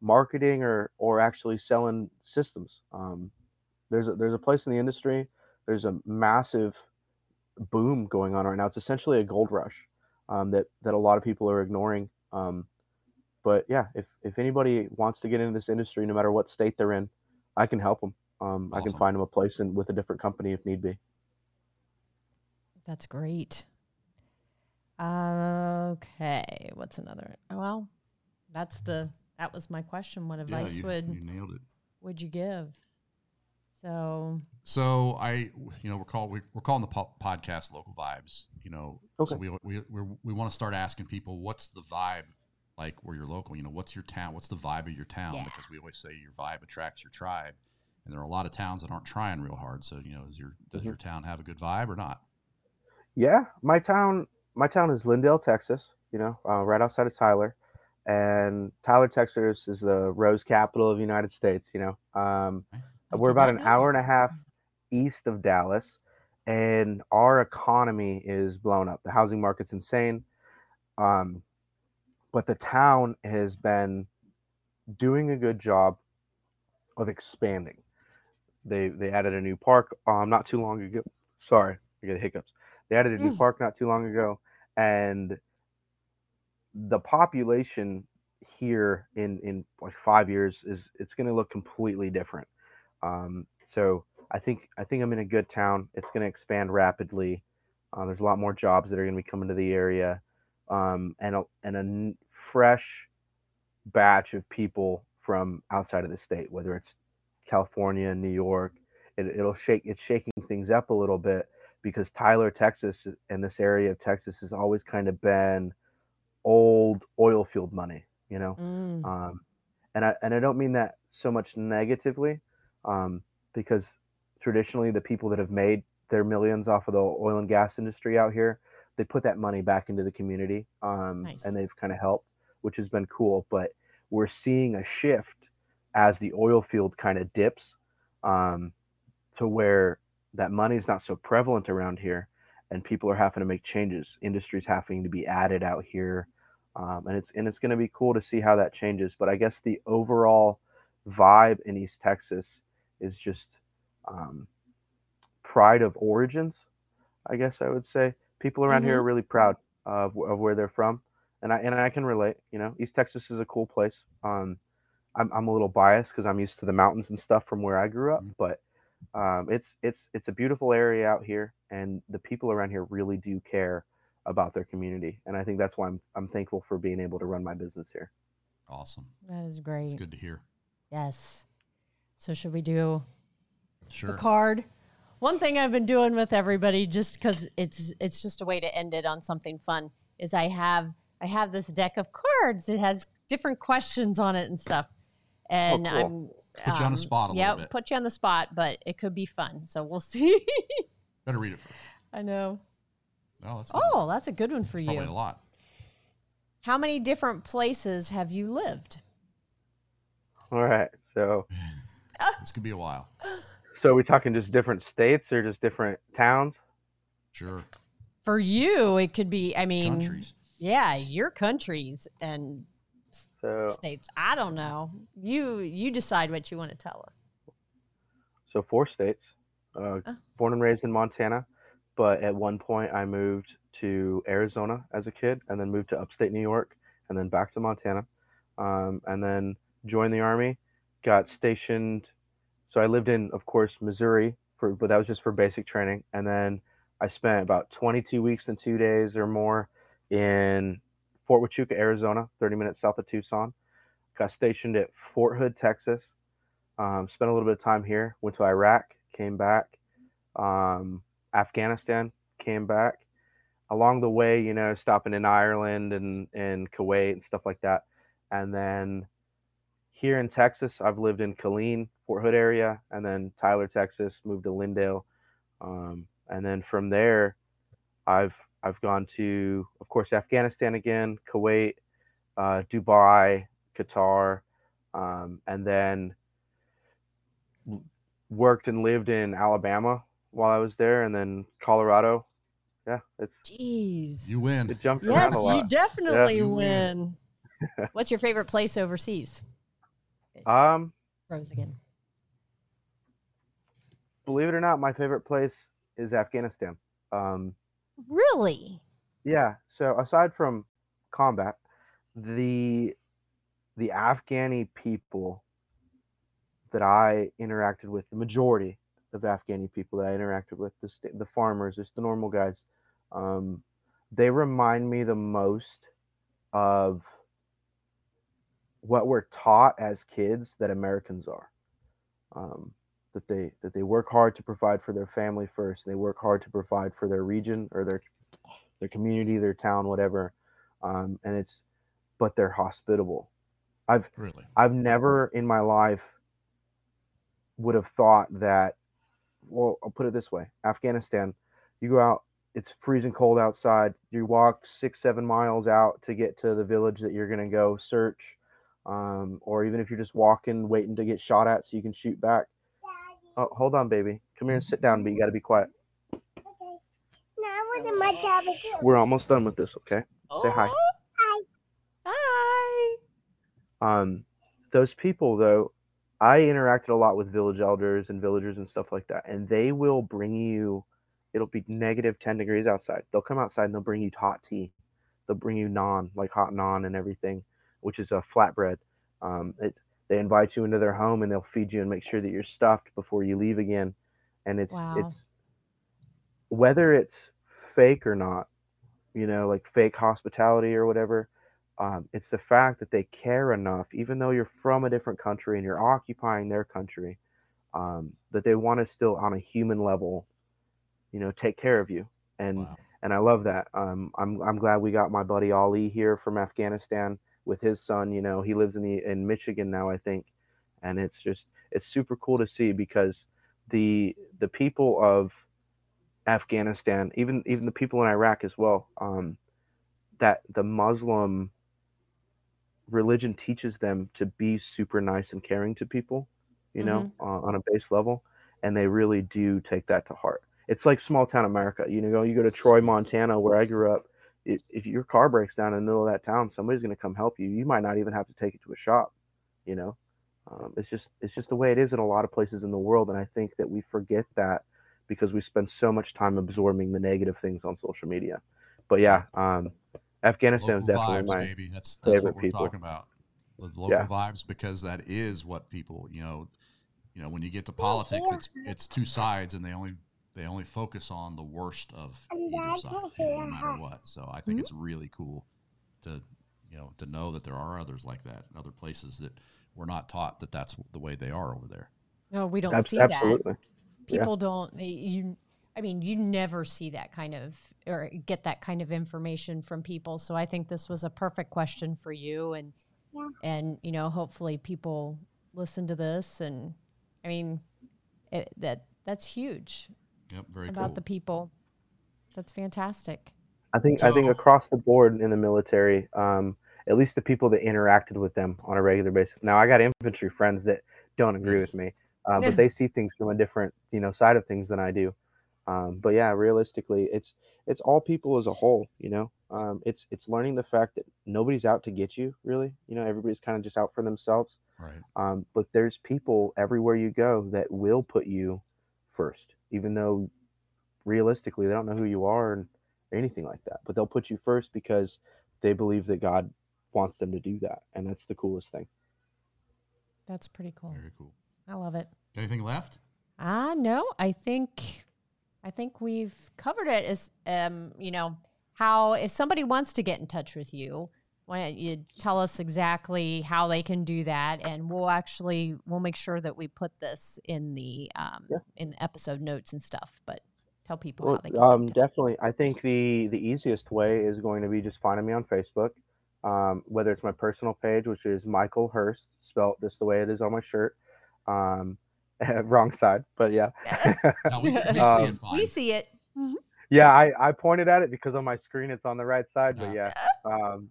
marketing, or or actually selling systems. Um, there's a, there's a place in the industry. There's a massive boom going on right now. It's essentially a gold rush um, that that a lot of people are ignoring. Um, but yeah, if if anybody wants to get into this industry, no matter what state they're in, I can help them. Um, I can find them a place in, with a different company if need be. That's great. Okay, what's another? Well, that's the that was my question. What advice yeah, you, would you nailed it. would you give? So So I, you know, we're call we, we're calling the po- podcast "Local Vibes." You know, so Okay. we we we're, we want to start asking people what's the vibe like where you're local. You know, what's your town? What's the vibe of your town? Yeah. Because we always say your vibe attracts your tribe, and there are a lot of towns that aren't trying real hard. So you know, is your does Mhm. your town have a good vibe or not? Yeah, my town my town is Lindale, Texas. You know, uh, right outside of Tyler, and Tyler, Texas is the rose capital of the United States. You know, um, we're about an hour and a half east of Dallas, and our economy is blown up. The housing market's insane. Um, but the town has been doing a good job of expanding. They they added a new park um not too long ago. Sorry, I get hiccups. They added a new Mm. park not too long ago, and the population here in in like five years is it's going to look completely different. Um, so I think I think I'm in a good town. It's going to expand rapidly. Uh, there's a lot more jobs that are going to be coming to the area, um, and a, and a n- fresh batch of people from outside of the state, whether it's California, New York. It, it'll shake. It's shaking things up a little bit because Tyler, Texas, and this area of Texas has always kind of been old oil field money. You know, Mm, um, and I and I don't mean that so much negatively, um, because traditionally the people that have made their millions off of the oil and gas industry out here, they put that money back into the community, um, Nice. and they've kind of helped, which has been cool. But we're seeing a shift as the oil field kind of dips, um, to where that money is not so prevalent around here, and people are having to make changes. Industries having to be added out here um, and it's and it's going to be cool to see how that changes. But I guess the overall vibe in East Texas is just um, pride of origins. I guess I would say people around here are really proud of, of where they're from, and I and I can relate. You know, East Texas is a cool place. Um, I'm I'm a little biased because I'm used to the mountains and stuff from where I grew up, Mhm. but um, it's it's it's a beautiful area out here, and the people around here really do care about their community, and I think that's why I'm I'm thankful for being able to run my business here. Awesome. that is great. It's good to hear. Yes. So should we do Sure. the card? One thing I've been doing with everybody, just because it's it's just a way to end it on something fun, is I have I have this deck of cards. It has different questions on it and stuff, oh, and Oh, cool. I'm Put you on the um, spot a little yeah, bit. put you on the spot, but it could be fun. So we'll <laughs> see. Better read it first. I know. Oh, that's good. Oh, that's a good one for you. probably a you. lot. How many different places have you lived? All right, so <sighs> This could be a while. <gasps> so are we talking just different states or just different towns? Sure. For you, it could be. I mean, Countries. yeah, your countries and So states. I don't know. You you decide what you want to tell us. so four states. Uh, Oh. born and raised in Montana, but at one point I moved to Arizona as a kid, and then moved to upstate New York, and then back to Montana, um, and then joined the army. Got stationed. So I lived in, of course, Missouri for, but that was just for basic training, and then I spent about 22 weeks and two days or more in Fort Huachuca, Arizona, 30 minutes south of Tucson. Got stationed at Fort Hood, Texas. Um, spent a little bit of time here. Went to Iraq, came back. Um, Afghanistan, came back. Along the way, you know, stopping in Ireland and, and Kuwait and stuff like that. And then here in Texas, I've lived in Killeen, Fort Hood area, and then Tyler, Texas, moved to Lindale. Um, and then from there, I've I've gone to, of course, Afghanistan again, Kuwait, uh, Dubai, Qatar, um, and then worked and lived in Alabama while I was there, and then Colorado. Yeah, it's Jeez. You win. it jumps yes, around a lot. you definitely You win. win. <laughs> What's your favorite place overseas? Um, Rose again. believe it or not, my favorite place is Afghanistan. Um, Really? Yeah. So aside from combat, the the Afghani people that I interacted with, the majority of Afghani people that I interacted with, the the farmers, just the normal guys, um, they remind me the most of what we're taught as kids that Americans are. Um, that they that they work hard to provide for their family first. And they work hard to provide for their region or their their community, their town, whatever. Um, and it's but they're hospitable. I've Really. I've never in my life would have thought that. Well, I'll put it this way: Afghanistan, you go out, it's freezing cold outside. You walk six, seven miles out to get to the village that you're gonna go search, um, or even if you're just walking, waiting to get shot at so you can shoot back. Oh, hold on, baby. Come here and sit down, but you got to be quiet. Okay. Now I want my tablet too. We're almost done with this, okay? Say hi. Oh, Hi. Um, those people, though, I interacted a lot with village elders and villagers and stuff like that, and they will bring you. It'll be negative ten degrees outside. They'll come outside and they'll bring you hot tea. They'll bring you naan, like hot naan and everything, which is a flatbread. Um, it, they invite you into their home and they'll feed you and make sure that you're stuffed before you leave again. And it's Wow. it's whether it's fake or not, you know, like fake hospitality or whatever. Um, it's the fact that they care enough, even though you're from a different country and you're occupying their country, um, that they want to still, on a human level, you know, take care of you. And Wow. and I love that. Um, I'm I'm glad we got my buddy Ali here from Afghanistan with his son. You know, he lives in the in Michigan now, I think, and it's just it's super cool to see because the the people of Afghanistan, even even the people in Iraq as well, um, that the Muslim religion teaches them to be super nice and caring to people, you know, uh, on a base level, and they really do take that to heart. It's like small town America. You know, you go to Troy, Montana, where I grew up. If, if your car breaks down in the middle of that town, somebody's going to come help you. You might not even have to take it to a shop. You know, um, it's just it's just the way it is in a lot of places in the world, and I think that we forget that because we spend so much time absorbing the negative things on social media. But yeah, um, Afghanistan is Local definitely vibes, my baby. That's that's favorite what we're people. talking about. The local Yeah. vibes, because that is what people, you know, you know, when you get to politics, it's it's two sides, and they only they only focus on the worst of either side, you know, no matter what. So I think it's really cool to you know to know that there are others like that, in other places that we're not taught that that's the way they are over there. No, we don't Abs- see that. absolutely. Yeah. People don't. You. I mean, you never see that kind of or get that kind of information from people. So I think this was a perfect question for you, and Yeah. and you know, hopefully people listen to this, and I mean, it, that that's huge Yep, very about cool. the people. That's fantastic. I think I think across the board in the military, um, at least the people that interacted with them on a regular basis. Now I got infantry friends that don't agree with me, uh, but they see things from a different you know side of things than I do. Um, but yeah, realistically, it's it's all people as a whole. You know, um, it's it's learning the fact that nobody's out to get you. Really, you know, everybody's kind of just out for themselves. right. Um, but there's people everywhere you go that will put you first, even though realistically they don't know who you are and anything like that. But they'll put you first because they believe that God wants them to do that, and that's the coolest thing. That's pretty cool. Very cool. I love it. Anything left? Ah, no, I think I think we've covered it as um, you know, how if somebody wants to get in touch with you, why don't you tell us exactly how they can do that, and we'll actually we'll make sure that we put this in the um, Yeah. in the episode notes and stuff. But tell people Well, how they can. um, get in touch. definitely. I think the the easiest way is going to be just finding me on Facebook, um, whether it's my personal page, which is Michael Hirst, spelt just the way it is on my shirt. Um, <laughs> wrong side, but yeah, <laughs> No, we, we see Um, it fine. we see it. yeah. I, I pointed at it because on my screen it's on the right side, but Ah. yeah. <laughs> Um,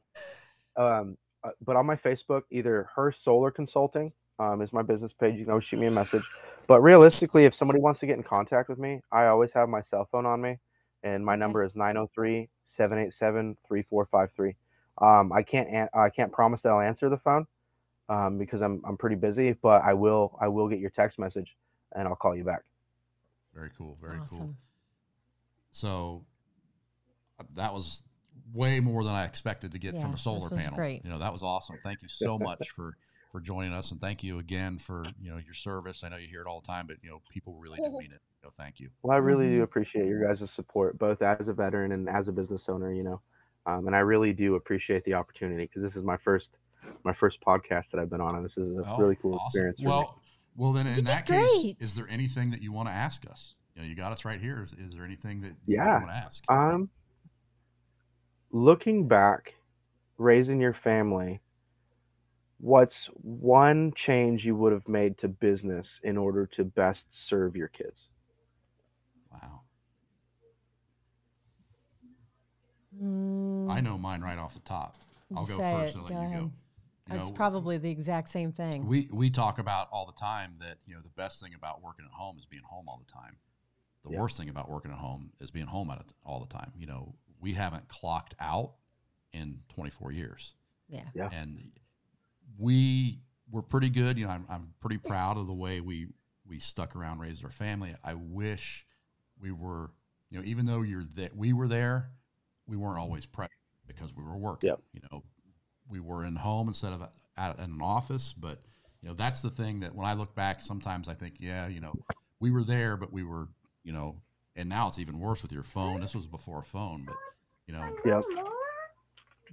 um, uh, but on my Facebook, either Hirst Solar Consulting um, is my business page. You can always shoot me a message. But realistically, if somebody wants to get in contact with me, I always have my cell phone on me, and my number is 903 787 3453. Um, I can't an- I can't promise that I'll answer the phone um, because I'm I'm pretty busy, but I will I will get your text message and I'll call you back. Very cool. Very cool. So uh, that was way more than I expected to get Yeah, from a this solar was panel. great. You know, that was awesome. Thank you so much for for joining us and thank you again for, you know, your service. I know you hear it all the time, but you know, people really do mean it. So thank you. Well, I really do appreciate your guys' support, both as a veteran and as a business owner. You know, um, and I really do appreciate the opportunity because this is my first my first podcast that I've been on, and this is a Oh, really cool awesome. experience. For me. Well, well then in did that great. case, is there anything that you want to ask us? You know, you got us right here. Is, is there anything that you Yeah. want to ask? Um, looking back, raising your family, what's one change you would have made to business in order to best serve your kids? wow. Mm, I know mine right off the top. I'll You go say first it. and Go let you ahead. go. You That's know, probably the exact same thing. we we talk about all the time that you know the best thing about working at home is being home all the time. The Yeah. worst thing about working at home is being home at it all the time. You know, we haven't clocked out in 24 years, yeah. Yeah. and we were pretty good. You know, I'm I'm pretty proud of the way we we stuck around, raised our family. I wish we were, you know, even though you're that we were there, we weren't always present because we were working. Yep. You know, we were in home instead of at, in an office. But you know, that's the thing that when I look back, sometimes I think, yeah, you know, we were there, but we were, you know, and now it's even worse with your phone. This was before a phone, but you know, Yep.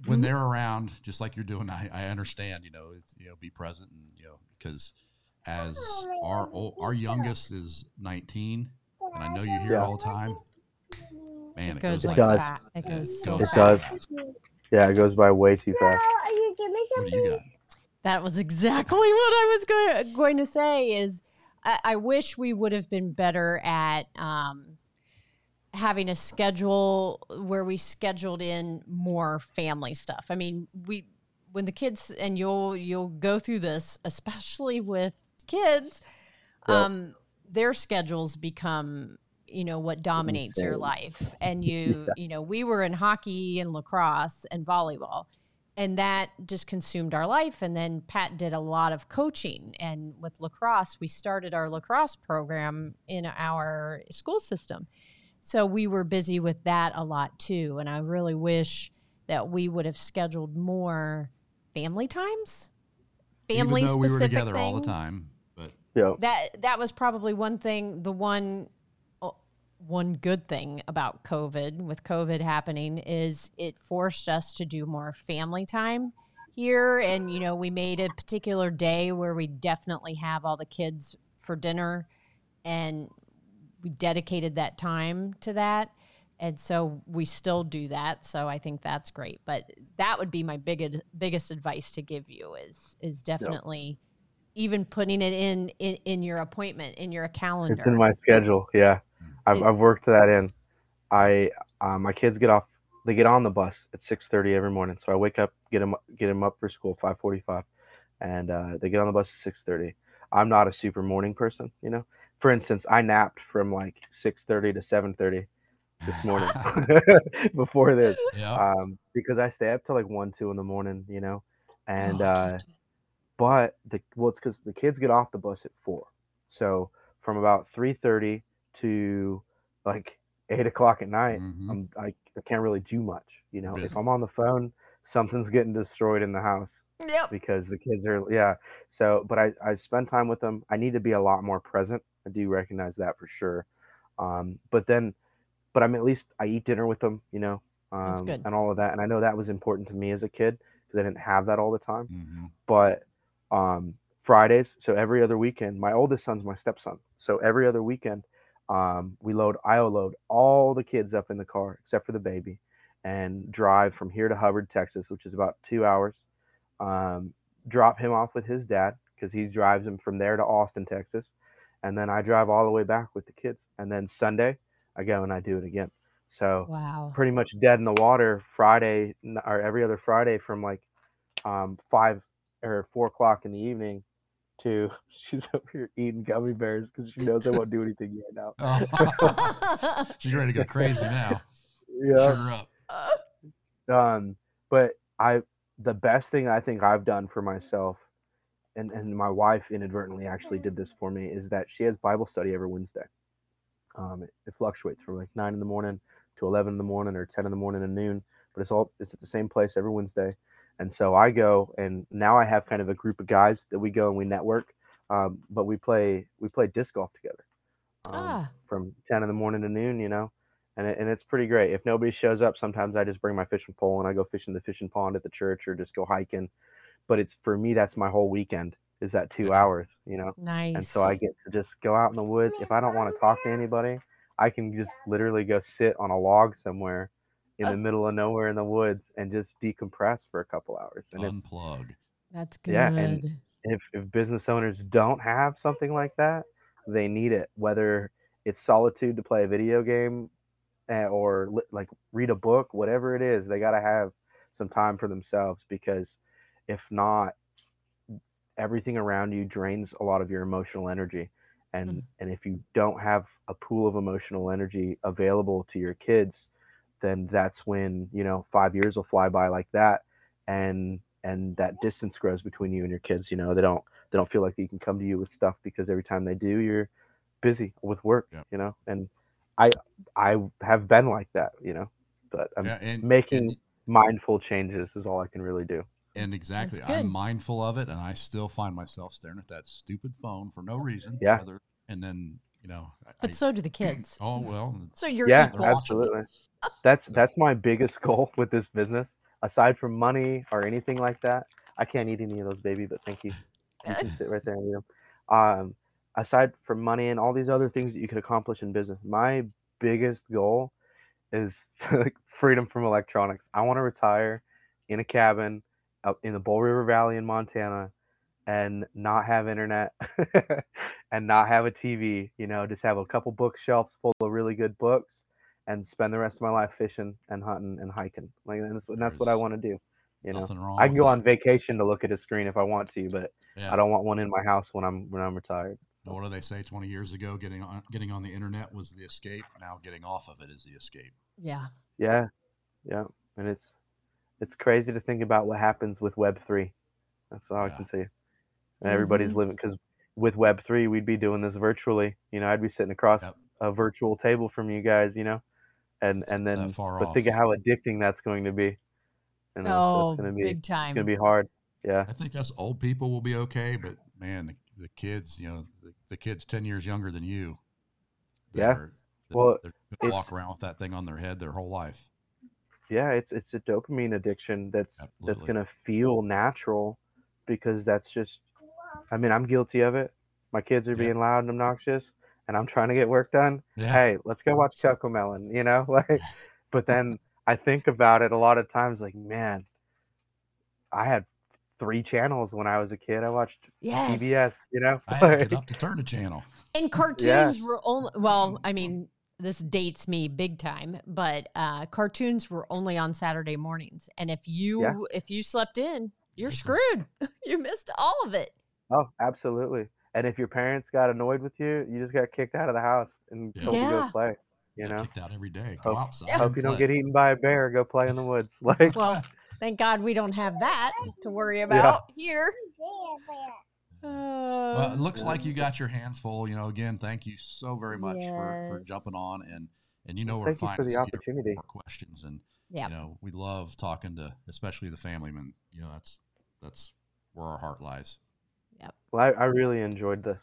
when they're around, just like you're doing, I, I understand, you know, it's, you know, be present and, you know, because as our, our youngest is 19 and I know you hear it all the time, man, It it goes goes like like, does. that. It It goes so goes It fast. Does. Yeah, it goes by way too No, fast. you give me what do you something. got? That was exactly <laughs> what I was going going to say. Is I, I wish we would have been better at um, having a schedule where we scheduled in more family stuff. I mean, we when the kids and you'll you'll go through this, especially with kids, Yep. um, their schedules become you know what dominates your life. And <laughs> you you know we were in hockey and lacrosse and volleyball and that just consumed our life. And then pat did a lot of coaching and with lacrosse we started our lacrosse program in our school system. So we were busy with that a lot too. And i really wish that we would have scheduled more family times family Even though we were specific together all the time, but Yep. that that was probably one thing the one one good thing about covid with covid happening is it forced us to do more family time here. And you know we made a particular day where we definitely have all the kids for dinner and we dedicated that time to that. And so we still do that so i think that's great. But that would be my biggest biggest advice to give you is is definitely even putting it in, in in your appointment in your calendar It's in my schedule. Yeah, I've, I've worked that in. I uh, my kids get off. They get on the bus at six thirty every morning. So I wake up, get them get them up for school five forty five, and uh, they get on the bus at six thirty. I'm not a super morning person, you know. For instance, I napped from like six thirty to seven thirty this morning <laughs> <laughs> before this yeah, um, because I stay up till like one, two in the morning, you know, and Oh, uh, but the well, it's because the kids get off the bus at four, so from about three thirty to like eight o'clock at night, Mhm. I'm I, I can't really do much, you know. Busy. If I'm on the phone, something's getting destroyed in the house yep because the kids are yeah. So, but I I spend time with them. I need to be a lot more present. I do recognize that for sure. Um, but then, but I'm at least I eat dinner with them, you know. Um, and all of that. And I know that was important to me as a kid because I didn't have that all the time. hmm But um, Fridays, so every other weekend, my oldest son's my stepson. So every other weekend, um, we load, I'll load all the kids up in the car except for the baby and drive from here to Hubbard, Texas, which is about two hours. Um, drop him off with his dad because he drives him from there to Austin, Texas. And then I drive all the way back with the kids. And then Sunday, I go and I do it again. So Wow. pretty much dead in the water Friday or every other Friday from like um, five or four o'clock in the evening to <laughs> she's over here eating gummy bears because she knows I won't do anything yet now. <laughs> Oh. <laughs> She's ready to go crazy now. Yeah. Um, but I the best thing I think I've done for myself, and and my wife inadvertently actually did this for me, is that she has Bible study every Wednesday. Um, it, it fluctuates from like nine in the morning to eleven in the morning or ten in the morning and noon, but it's all it's at the same place every Wednesday. And so I go, and now I have kind of a group of guys that we go and we network, um, but we play we play disc golf together um, Ah. from ten in the morning to noon, you know, and it, and it's pretty great. If nobody shows up, sometimes I just bring my fishing pole and I go fishing the fishing pond at the church or just go hiking. But it's for me, that's my whole weekend is that two <laughs> hours, you know, Nice. and so I get to just go out in the woods. If I don't want to talk to anybody, I can just literally go sit on a log somewhere in the middle of nowhere in the woods and just decompress for a couple hours. And it's Unplug. That's good. Yeah, and- if, if business owners don't have something like that, they need it. Whether it's solitude to play a video game, eh, or li- like read a book, whatever it is, they got to have some time for themselves because if not, everything around you drains a lot of your emotional energy. And Mm. and if you don't have a pool of emotional energy available to your kids, then that's when you know five years will fly by like that, and and that distance grows between you and your kids. You know they don't they don't feel like they can come to you with stuff because every time they do, you're busy with work. Yeah. You know, and I I have been like that. You know, but I'm yeah, and, making and, mindful changes is all I can really do. and exactly, I'm mindful of it, and I still find myself staring at that stupid phone for no reason. Yeah. Other, and then you know, but I- so do the kids. <clears throat> oh well, So you're yeah, equal. watching absolutely. That's that's my biggest goal with this business. Aside from money or anything like that, I can't eat any of those, baby. But thank you. <laughs> You can sit right there and eat them. Um, aside from money and all these other things that you could accomplish in business, my biggest goal is <laughs> freedom from electronics. I want to retire in a cabin in the Bull River Valley in Montana and not have internet <laughs> and not have a TV, you know, just have a couple bookshelves full of really good books and spend the rest of my life fishing and hunting and hiking. Like and that's, and that's what I want to do. You know, nothing wrong. I can go that. on vacation to look at a screen if I want to, but Yeah. I don't want one in my house when I'm when I'm retired. What do they say? Twenty years ago, getting on getting on the internet was the escape. Now getting off of it is the escape. Yeah. Yeah, yeah, and it's it's crazy to think about what happens with Web three. That's all I can say. And everybody's Mhm. living because with Web three, we'd be doing this virtually. You know, I'd be sitting across Yep. a virtual table from you guys. You know, and It's and then that far but think of how addicting that's going to be. You know, so Oh, it's gonna oh, be big it's gonna be hard. Yeah, I think us old people will be okay, but man, the, the kids, you know, the, the kids ten years younger than you. that Yeah. are- Well, they're gonna walk around with that thing on their head their whole life. yeah, it's it's a dopamine addiction that's that's gonna feel natural because that's just I mean, I'm guilty of it. My kids are Yeah. being loud and obnoxious and I'm trying to get work done. Yeah. Hey, let's go watch Cocomelon, you know? <laughs> Like but then I think about it a lot of times like, man, I had three channels when I was a kid. I watched Yes. PBS, you know? I had to get up to turn a channel. And cartoons were only well, I mean, this dates me big time, but uh cartoons were only on Saturday mornings. And if you Yeah. if you slept in, you're screwed. <laughs> you missed all of it. Oh, absolutely. And if your parents got annoyed with you, you just got kicked out of the house and Yeah. told to go play. You know? kicked out every day. Go Hope- outside. Hope and you don't get eaten by a bear. Go play in the woods. <laughs> Like, Well, thank God we don't have that to worry <laughs> about here. Well, Uh, it looks like you got your hands full. You know, again, thank you so very much for, for jumping on and and you know where thank to you for the if you have opportunity. more questions. And yeah. you know, we love talking to especially the family men. You know, that's that's where our heart lies. Well, I, I really enjoyed this.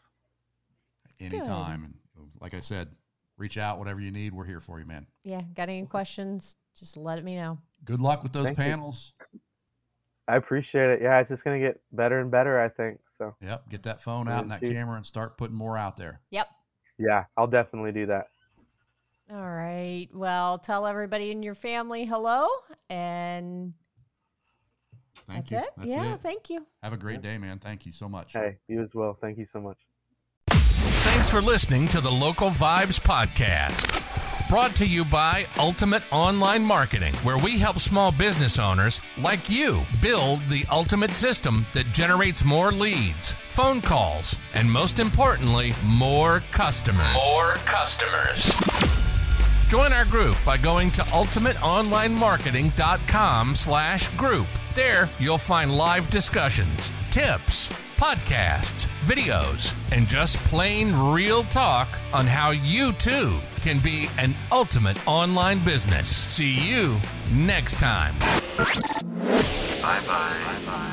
Anytime. And like I said, reach out whatever you need. We're here for you, man. Yeah. Got any questions? just let me know. Good luck with those Thank you. panels. I appreciate it. Yeah, it's just gonna get better and better. I think so. Yep. Get that phone out and that Thank you. camera and start putting more out there. Yep. Yeah, I'll definitely do that. All right. Well, tell everybody in your family hello, and Thank that's you. it. That's yeah. it. Thank you. Have a great day, man. Thank you so much. Hey, you as well. Thank you so much. Thanks for listening to the Local Vibes Podcast. Brought to you by Ultimate Online Marketing, where we help small business owners like you build the ultimate system that generates more leads, phone calls, and most importantly, more customers. More customers. Join our group by going to ultimateonlinemarketing.com slash group. There, you'll find live discussions, tips, podcasts, videos, and just plain real talk on how you too can be an ultimate online business. See you next time. Bye bye.